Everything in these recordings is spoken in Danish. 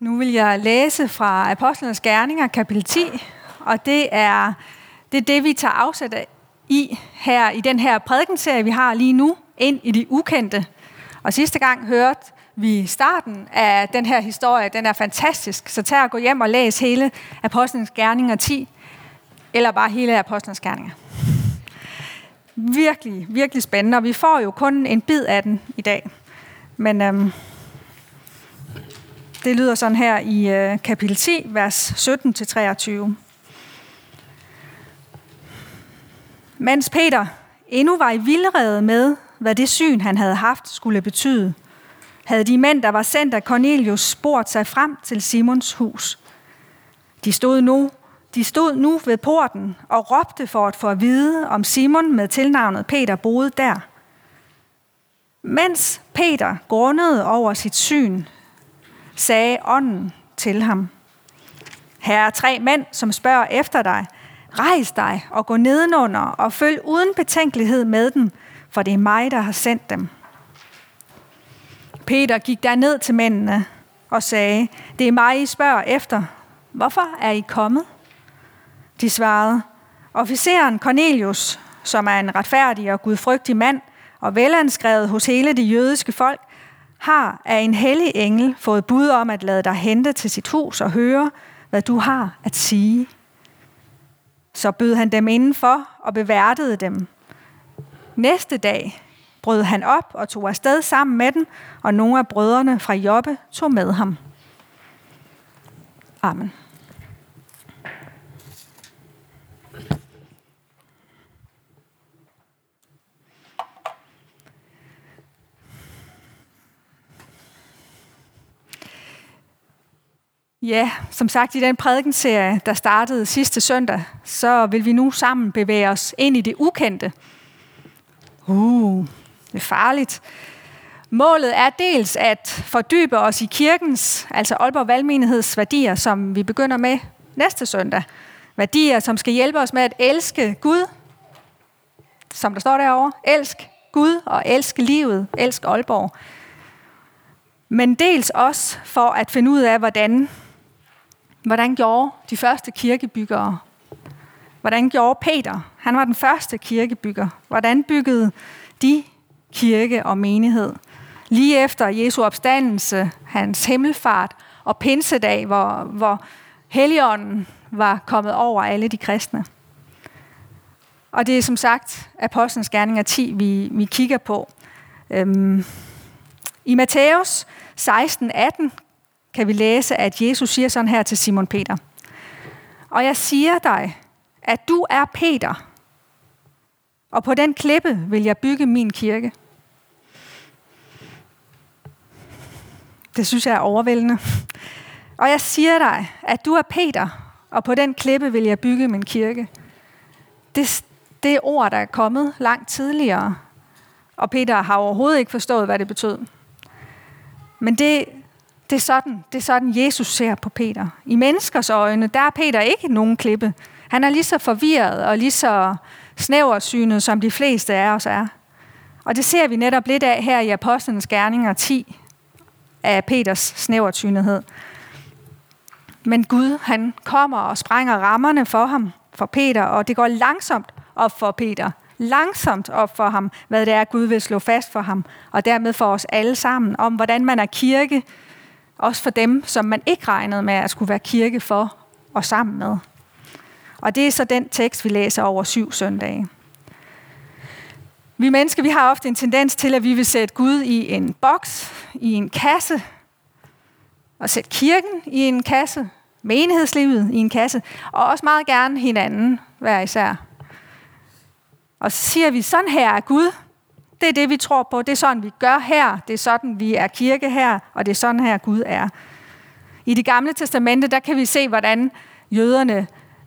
Nu vil jeg læse fra Apostlenes Gerninger, kapitel 10, og det er det, er det vi tager afsæt i her i den her prædikenserie, vi har lige nu, ind i de ukendte. Og sidste gang hørte vi starten af den her historie, den er fantastisk, så tag og gå hjem og læs hele Apostlenes Gerninger 10, eller bare hele Apostlenes Gerninger. Virkelig, virkelig spændende, og vi får jo kun en bid af den i dag. Men øhm, det lyder sådan her i øh, kapitel 10, vers 17-23. Mens Peter endnu var i vildrede med, hvad det syn, han havde haft, skulle betyde, havde de mænd, der var sendt af Cornelius, spurgt sig frem til Simons hus. De stod nu, de stod nu ved porten og råbte for at få at vide, om Simon med tilnavnet Peter boede der. Mens Peter grundede over sit syn, sagde ånden til ham, Her er tre mænd, som spørger efter dig. Rejs dig og gå nedenunder og følg uden betænkelighed med dem, for det er mig, der har sendt dem. Peter gik der ned til mændene og sagde, det er mig, I spørger efter. Hvorfor er I kommet? De svarede, officeren Cornelius, som er en retfærdig og gudfrygtig mand og velanskrevet hos hele det jødiske folk, har af en hellig engel fået bud om at lade dig hente til sit hus og høre, hvad du har at sige. Så bød han dem indenfor og beværtede dem. Næste dag brød han op og tog afsted sammen med dem, og nogle af brødrene fra Jobbe tog med ham. Amen. Ja, som sagt i den prædikenserie, der startede sidste søndag, så vil vi nu sammen bevæge os ind i det ukendte. Uh, det er farligt. Målet er dels at fordybe os i kirkens, altså Aalborg Valgmenigheds værdier, som vi begynder med næste søndag. Værdier, som skal hjælpe os med at elske Gud, som der står derovre. Elsk Gud og elsk livet, elsk Aalborg. Men dels også for at finde ud af, hvordan Hvordan gjorde de første kirkebyggere? Hvordan gjorde Peter? Han var den første kirkebygger. Hvordan byggede de kirke og menighed? Lige efter Jesu opstandelse, hans himmelfart og pinsedag, hvor, hvor Helligånden var kommet over alle de kristne. Og det er som sagt Apostlenes Gerninger 10, vi, vi kigger på. Øhm, I Matthæus 16, 18 kan vi læse, at Jesus siger sådan her til Simon Peter. Og jeg siger dig, at du er Peter, og på den klippe vil jeg bygge min kirke. Det synes jeg er overvældende. Og jeg siger dig, at du er Peter, og på den klippe vil jeg bygge min kirke. Det, det er ord, der er kommet langt tidligere, og Peter har overhovedet ikke forstået, hvad det betød. Men det, det er, sådan, det er sådan, Jesus ser på Peter. I menneskers øjne, der er Peter ikke nogen klippe. Han er lige så forvirret og lige så snæversynet, som de fleste af os er. Og det ser vi netop lidt af her i Apostlenes Gerninger 10 af Peters snæversynethed. Men Gud, han kommer og sprænger rammerne for ham, for Peter, og det går langsomt op for Peter. Langsomt op for ham, hvad det er, Gud vil slå fast for ham, og dermed for os alle sammen, om hvordan man er kirke også for dem, som man ikke regnede med at skulle være kirke for og sammen med. Og det er så den tekst, vi læser over syv søndage. Vi mennesker, vi har ofte en tendens til, at vi vil sætte Gud i en boks, i en kasse, og sætte kirken i en kasse, menighedslivet i en kasse, og også meget gerne hinanden hver især. Og så siger vi, sådan her er Gud, det er det, vi tror på. Det er sådan, vi gør her. Det er sådan, vi er kirke her. Og det er sådan her, Gud er. I det gamle testamente, der kan vi se, hvordan jøderne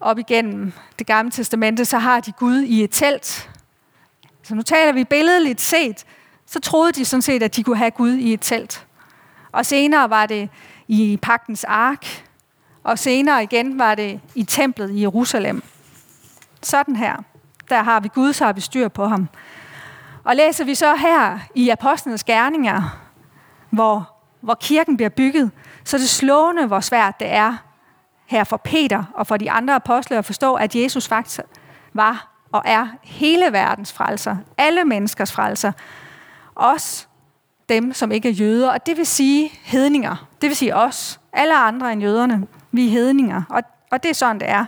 op igennem det gamle testamente, så har de Gud i et telt. Så nu taler vi billedligt set, så troede de sådan set, at de kunne have Gud i et telt. Og senere var det i pagtens ark, og senere igen var det i templet i Jerusalem. Sådan her. Der har vi Gud, så har vi styr på ham. Og læser vi så her i Apostlenes Gerninger, hvor, hvor kirken bliver bygget, så er det slående, hvor svært det er her for Peter og for de andre apostle at forstå, at Jesus faktisk var og er hele verdens frelser, alle menneskers frelser, også dem, som ikke er jøder, og det vil sige hedninger. Det vil sige os, alle andre end jøderne. Vi er hedninger, og, og det er sådan, det er.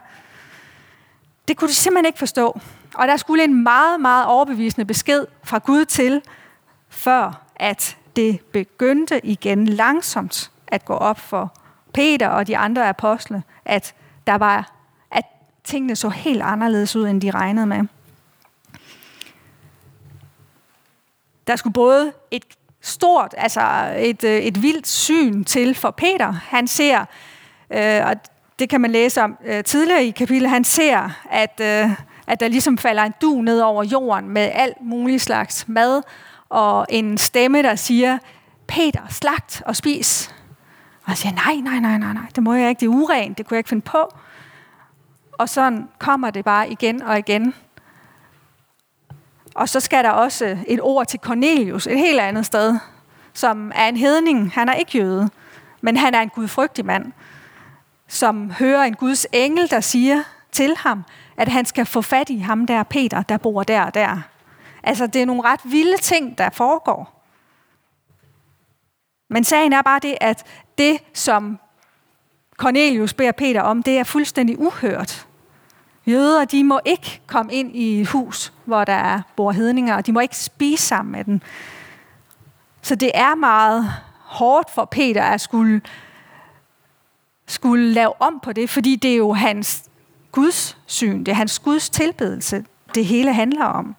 Det kunne de simpelthen ikke forstå. Og der skulle en meget, meget overbevisende besked fra Gud til, før at det begyndte igen langsomt at gå op for Peter og de andre apostle, at der var, at tingene så helt anderledes ud, end de regnede med. Der skulle både et stort, altså et, øh, et vildt syn til for Peter. Han ser, øh, og det kan man læse om øh, tidligere i kapitlet, han ser, at, øh, at der ligesom falder en du ned over jorden med alt mulig slags mad, og en stemme, der siger, Peter, slagt og spis. Og jeg siger, nej, nej, nej, nej, nej, det må jeg ikke, det er urent, det kunne jeg ikke finde på. Og sådan kommer det bare igen og igen. Og så skal der også et ord til Cornelius, et helt andet sted, som er en hedning. Han er ikke jøde, men han er en gudfrygtig mand, som hører en Guds engel, der siger til ham, at han skal få fat i ham der, Peter, der bor der og der. Altså, det er nogle ret vilde ting, der foregår. Men sagen er bare det, at det, som Cornelius beder Peter om, det er fuldstændig uhørt. Jøder, de må ikke komme ind i et hus, hvor der er bor hedninger, og de må ikke spise sammen med dem. Så det er meget hårdt for Peter at skulle, skulle lave om på det, fordi det er jo hans Guds syn, det er hans Guds tilbedelse, det hele handler om.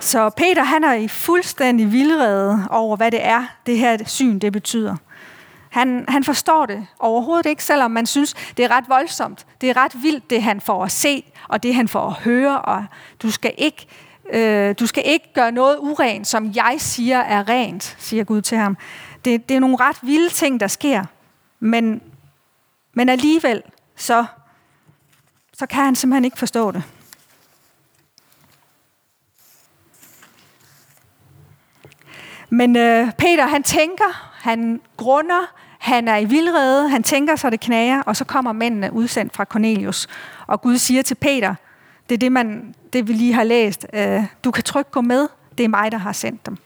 Så Peter han er i fuldstændig vildrede over, hvad det er, det her syn det betyder. Han, han forstår det overhovedet ikke, selvom man synes, det er ret voldsomt. Det er ret vildt, det han får at se, og det han får at høre, og du skal ikke, øh, du skal ikke gøre noget urent, som jeg siger er rent, siger Gud til ham. Det, det er nogle ret vilde ting, der sker, men, men alligevel, så, så kan han simpelthen ikke forstå det. Men øh, Peter, han tænker, han grunder, han er i vildrede, han tænker sig det knager, og så kommer mændene udsendt fra Cornelius. Og Gud siger til Peter, det er det, man, det vi lige har læst, øh, du kan trygt gå med, det er mig, der har sendt dem.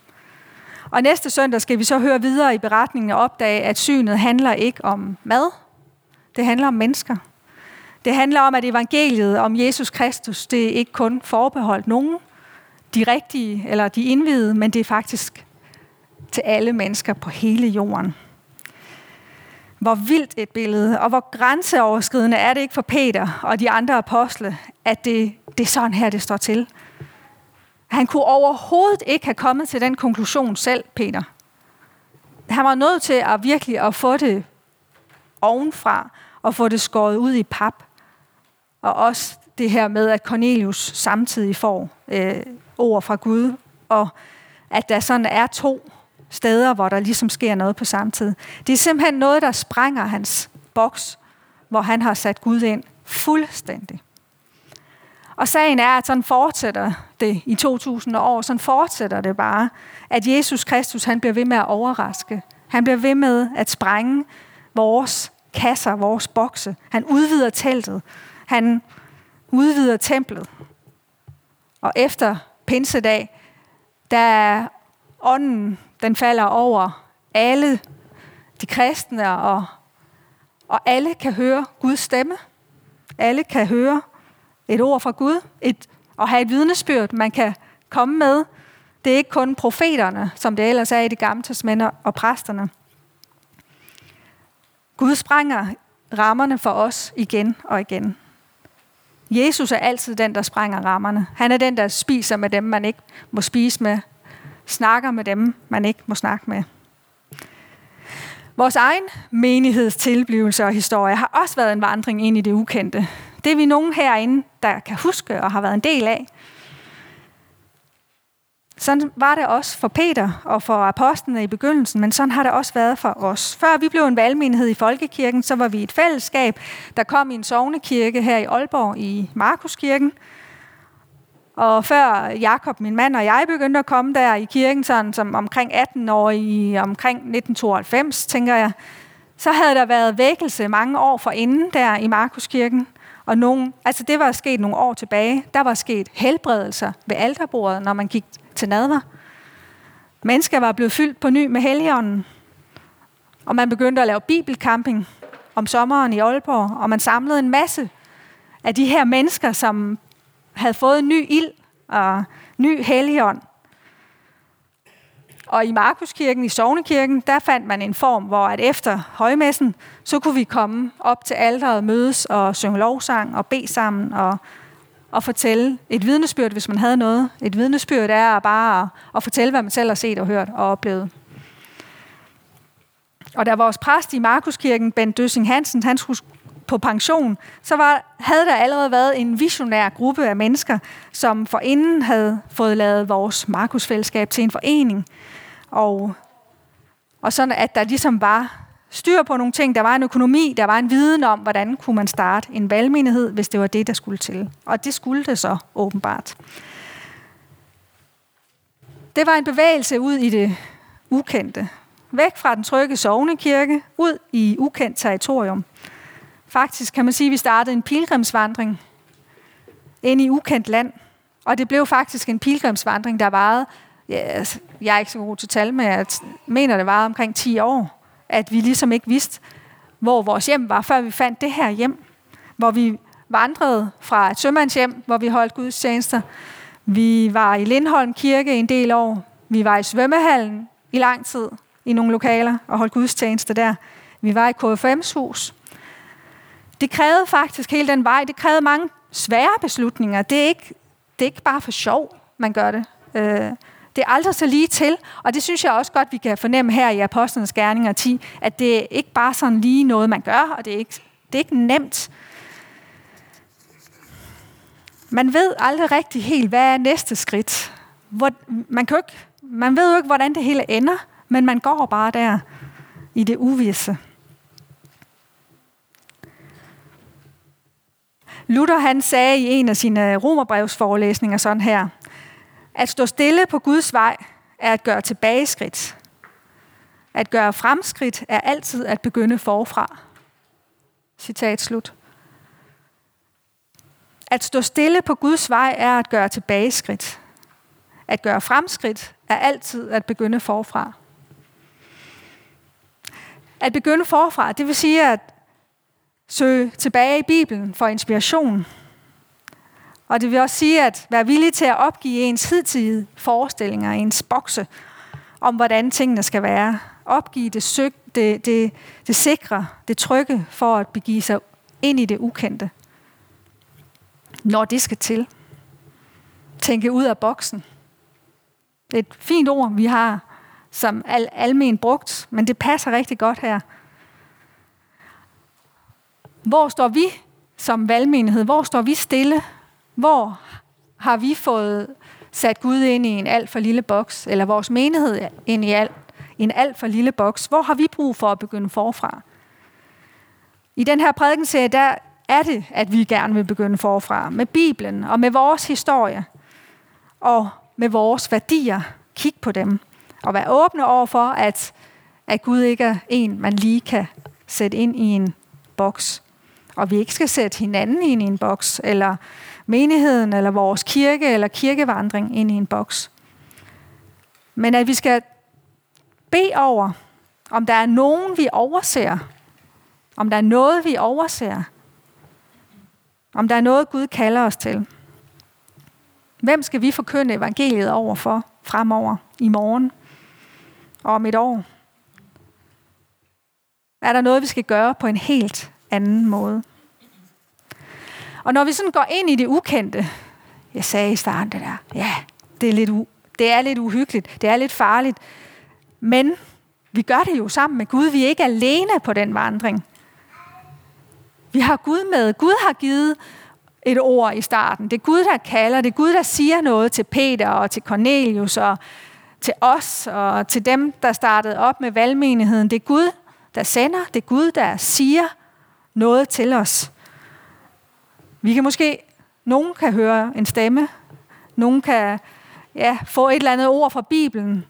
Og næste søndag skal vi så høre videre i beretningen og opdage, at synet handler ikke om mad, det handler om mennesker. Det handler om, at evangeliet om Jesus Kristus, det er ikke kun forbeholdt nogen, de rigtige eller de indvidede, men det er faktisk til alle mennesker på hele jorden. Hvor vildt et billede, og hvor grænseoverskridende er det ikke for Peter og de andre apostle, at det, det er sådan her, det står til. Han kunne overhovedet ikke have kommet til den konklusion selv, Peter. Han var nødt til at virkelig at få det ovenfra, og få det skåret ud i pap. Og også det her med, at Cornelius samtidig får øh, ord fra Gud, og at der sådan er to steder, hvor der ligesom sker noget på samme tid. Det er simpelthen noget, der sprænger hans boks, hvor han har sat Gud ind fuldstændig. Og sagen er, at sådan fortsætter det i 2000 år, sådan fortsætter det bare, at Jesus Kristus, han bliver ved med at overraske. Han bliver ved med at sprænge vores kasser, vores bokse. Han udvider teltet. Han udvider templet. Og efter pinsedag, der er ånden den falder over alle de kristne, og, og alle kan høre Guds stemme. Alle kan høre et ord fra Gud, et, at have et vidnesbyrd, man kan komme med. Det er ikke kun profeterne, som det ellers er i de gamle testamenter og præsterne. Gud sprænger rammerne for os igen og igen. Jesus er altid den, der sprænger rammerne. Han er den, der spiser med dem, man ikke må spise med snakker med dem, man ikke må snakke med. Vores egen menighedstilblivelse og historie har også været en vandring ind i det ukendte. Det er vi nogen herinde, der kan huske og har været en del af. Sådan var det også for Peter og for apostlene i begyndelsen, men sådan har det også været for os. Før vi blev en valgmenighed i Folkekirken, så var vi et fællesskab, der kom i en sovnekirke her i Aalborg i Markuskirken. Og før Jakob, min mand og jeg begyndte at komme der i kirken, sådan som omkring 18 år i omkring 1992, tænker jeg, så havde der været vækkelse mange år for inden der i Markuskirken. Og nogen, altså det var sket nogle år tilbage. Der var sket helbredelser ved alterbordet, når man gik til nadver. Mennesker var blevet fyldt på ny med helligånden. Og man begyndte at lave bibelcamping om sommeren i Aalborg. Og man samlede en masse af de her mennesker, som havde fået en ny ild og ny helligånd. Og i Markuskirken, i Sovnekirken, der fandt man en form, hvor at efter højmessen, så kunne vi komme op til alderet, mødes og synge lovsang og bede sammen og, og fortælle et vidnesbyrd, hvis man havde noget. Et vidnesbyrd er bare at, at fortælle, hvad man selv har set og hørt og oplevet. Og da vores præst i Markuskirken, Ben Døsing Hansen, han skulle på pension, så var, havde der allerede været en visionær gruppe af mennesker, som forinden havde fået lavet vores Markusfællesskab til en forening. Og, og sådan, at der ligesom var styr på nogle ting. Der var en økonomi, der var en viden om, hvordan kunne man starte en valgmenighed, hvis det var det, der skulle til. Og det skulle det så åbenbart. Det var en bevægelse ud i det ukendte. Væk fra den trygge sovnekirke, ud i ukendt territorium. Faktisk kan man sige, at vi startede en pilgrimsvandring ind i ukendt land. Og det blev faktisk en pilgrimsvandring, der varede, ja, altså, jeg er ikke så god til tal, men jeg mener, det var omkring 10 år, at vi ligesom ikke vidste, hvor vores hjem var, før vi fandt det her hjem. Hvor vi vandrede fra et sømandshjem, hvor vi holdt gudstjenester. Vi var i Lindholm Kirke en del år. Vi var i svømmehallen i lang tid i nogle lokaler og holdt gudstjenester der. Vi var i KFM's hus. Det krævede faktisk hele den vej. Det krævede mange svære beslutninger. Det er ikke, det er ikke bare for sjov, man gør det. Øh, det er aldrig så lige til, og det synes jeg også godt, vi kan fornemme her i Apostlenes Gerninger 10, at det er ikke bare sådan lige noget, man gør, og det er ikke, det er ikke nemt. Man ved aldrig rigtig helt, hvad er næste skridt. Hvor, man, kan ikke, man ved jo ikke, hvordan det hele ender, men man går bare der i det uvisse. Luther han sagde i en af sine romerbrevsforelæsninger sådan her, at stå stille på Guds vej er at gøre tilbageskridt. At gøre fremskridt er altid at begynde forfra. Citat slut. At stå stille på Guds vej er at gøre tilbageskridt. At gøre fremskridt er altid at begynde forfra. At begynde forfra, det vil sige at søge tilbage i Bibelen for inspiration. Og det vil også sige at være villig til at opgive ens hidtidige forestillinger, ens bokse om, hvordan tingene skal være. Opgive det, søg, det, det, det sikre, det trygge for at begive sig ind i det ukendte. Når det skal til. Tænke ud af boksen. Det er et fint ord, vi har som al, almen brugt, men det passer rigtig godt her. Hvor står vi som valgmenighed? Hvor står vi stille? Hvor har vi fået sat Gud ind i en alt for lille boks, eller vores menighed ind i alt, en alt for lille boks? Hvor har vi brug for at begynde forfra? I den her prædikenserie, der er det, at vi gerne vil begynde forfra med Bibelen og med vores historie og med vores værdier. Kig på dem og være åbne over for, at, at Gud ikke er en, man lige kan sætte ind i en boks og vi ikke skal sætte hinanden ind i en boks, eller menigheden, eller vores kirke, eller kirkevandring ind i en boks. Men at vi skal bede over, om der er nogen, vi overser, om der er noget, vi overser, om der er noget, Gud kalder os til. Hvem skal vi forkynde evangeliet over for fremover, i morgen og om et år? Er der noget, vi skal gøre på en helt anden måde? Og når vi sådan går ind i det ukendte, jeg sagde i starten det der, ja, det er lidt, u- det er lidt uhyggeligt, det er lidt farligt, men vi gør det jo sammen med Gud. Vi er ikke alene på den vandring. Vi har Gud med. Gud har givet et ord i starten. Det er Gud, der kalder. Det er Gud, der siger noget til Peter og til Cornelius og til os og til dem, der startede op med valgmenigheden. Det er Gud, der sender. Det er Gud, der siger noget til os. Vi kan måske, nogen kan høre en stemme, nogen kan ja, få et eller andet ord fra Bibelen.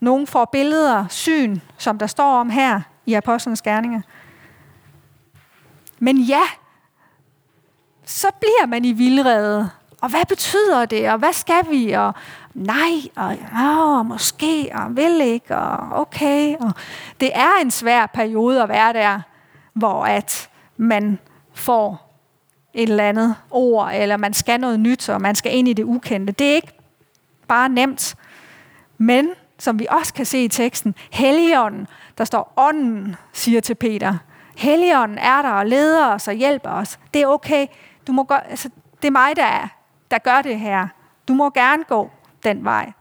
nogen får billeder, syn, som der står om her i Apostlenes Gerninger. Men ja, så bliver man i vildrede. Og hvad betyder det? Og hvad skal vi? Og nej, og ja, og måske, og vil ikke, og okay. Og det er en svær periode at være der, hvor at man får et eller andet ord, eller man skal noget nyt, og man skal ind i det ukendte. Det er ikke bare nemt. Men, som vi også kan se i teksten, Helligånden, der står ånden, siger til Peter. Helligånden er der og leder os og hjælper os. Det er okay. Du må gøre, altså, det er mig, der, er, der gør det her. Du må gerne gå den vej.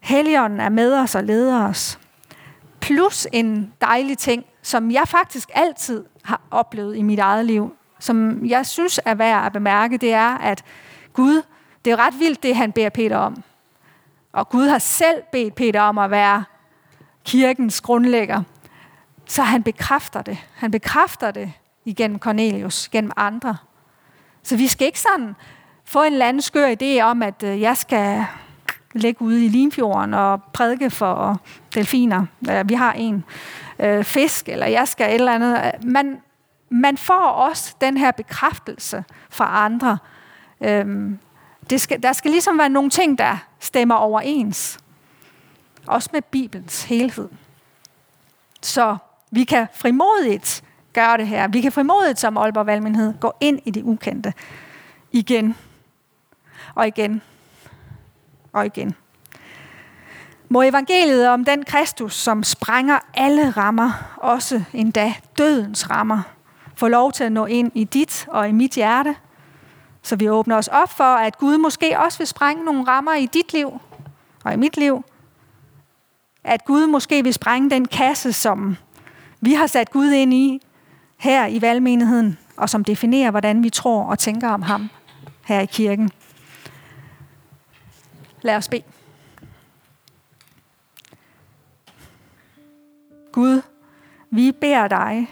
Helligånden er med os og leder os. Plus en dejlig ting, som jeg faktisk altid har oplevet i mit eget liv, som jeg synes er værd at bemærke, det er, at Gud, det er ret vildt, det han beder Peter om. Og Gud har selv bedt Peter om at være kirkens grundlægger. Så han bekræfter det. Han bekræfter det igennem Cornelius, gennem andre. Så vi skal ikke sådan få en eller anden skør idé om, at øh, jeg skal ligge ude i Limfjorden og prædike for delfiner. Vi har en øh, fisk, eller jeg skal et eller andet. Man, man får også den her bekræftelse fra andre. Øhm, det skal, der skal ligesom være nogle ting, der stemmer overens. Også med Bibelens helhed. Så vi kan frimodigt gøre det her. Vi kan frimodigt som Aalborg Valmenhed gå ind i det ukendte igen og igen og igen. Må evangeliet om den Kristus, som sprænger alle rammer, også endda dødens rammer, få lov til at nå ind i dit og i mit hjerte, så vi åbner os op for, at Gud måske også vil sprænge nogle rammer i dit liv og i mit liv. At Gud måske vil sprænge den kasse, som vi har sat Gud ind i her i valgmenigheden, og som definerer, hvordan vi tror og tænker om ham her i kirken. Lad os bede. Gud, vi beder dig,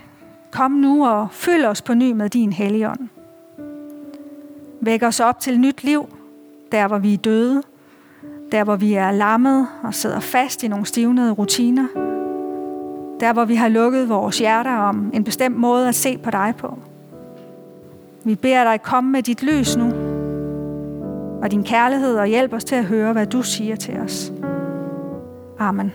kom nu og fyld os på ny med din helligånd. Væk os op til nyt liv, der hvor vi er døde, der hvor vi er lammet og sidder fast i nogle stivnede rutiner, der hvor vi har lukket vores hjerter om en bestemt måde at se på dig på. Vi beder dig komme med dit lys nu, og din kærlighed og hjælp os til at høre, hvad du siger til os. Amen.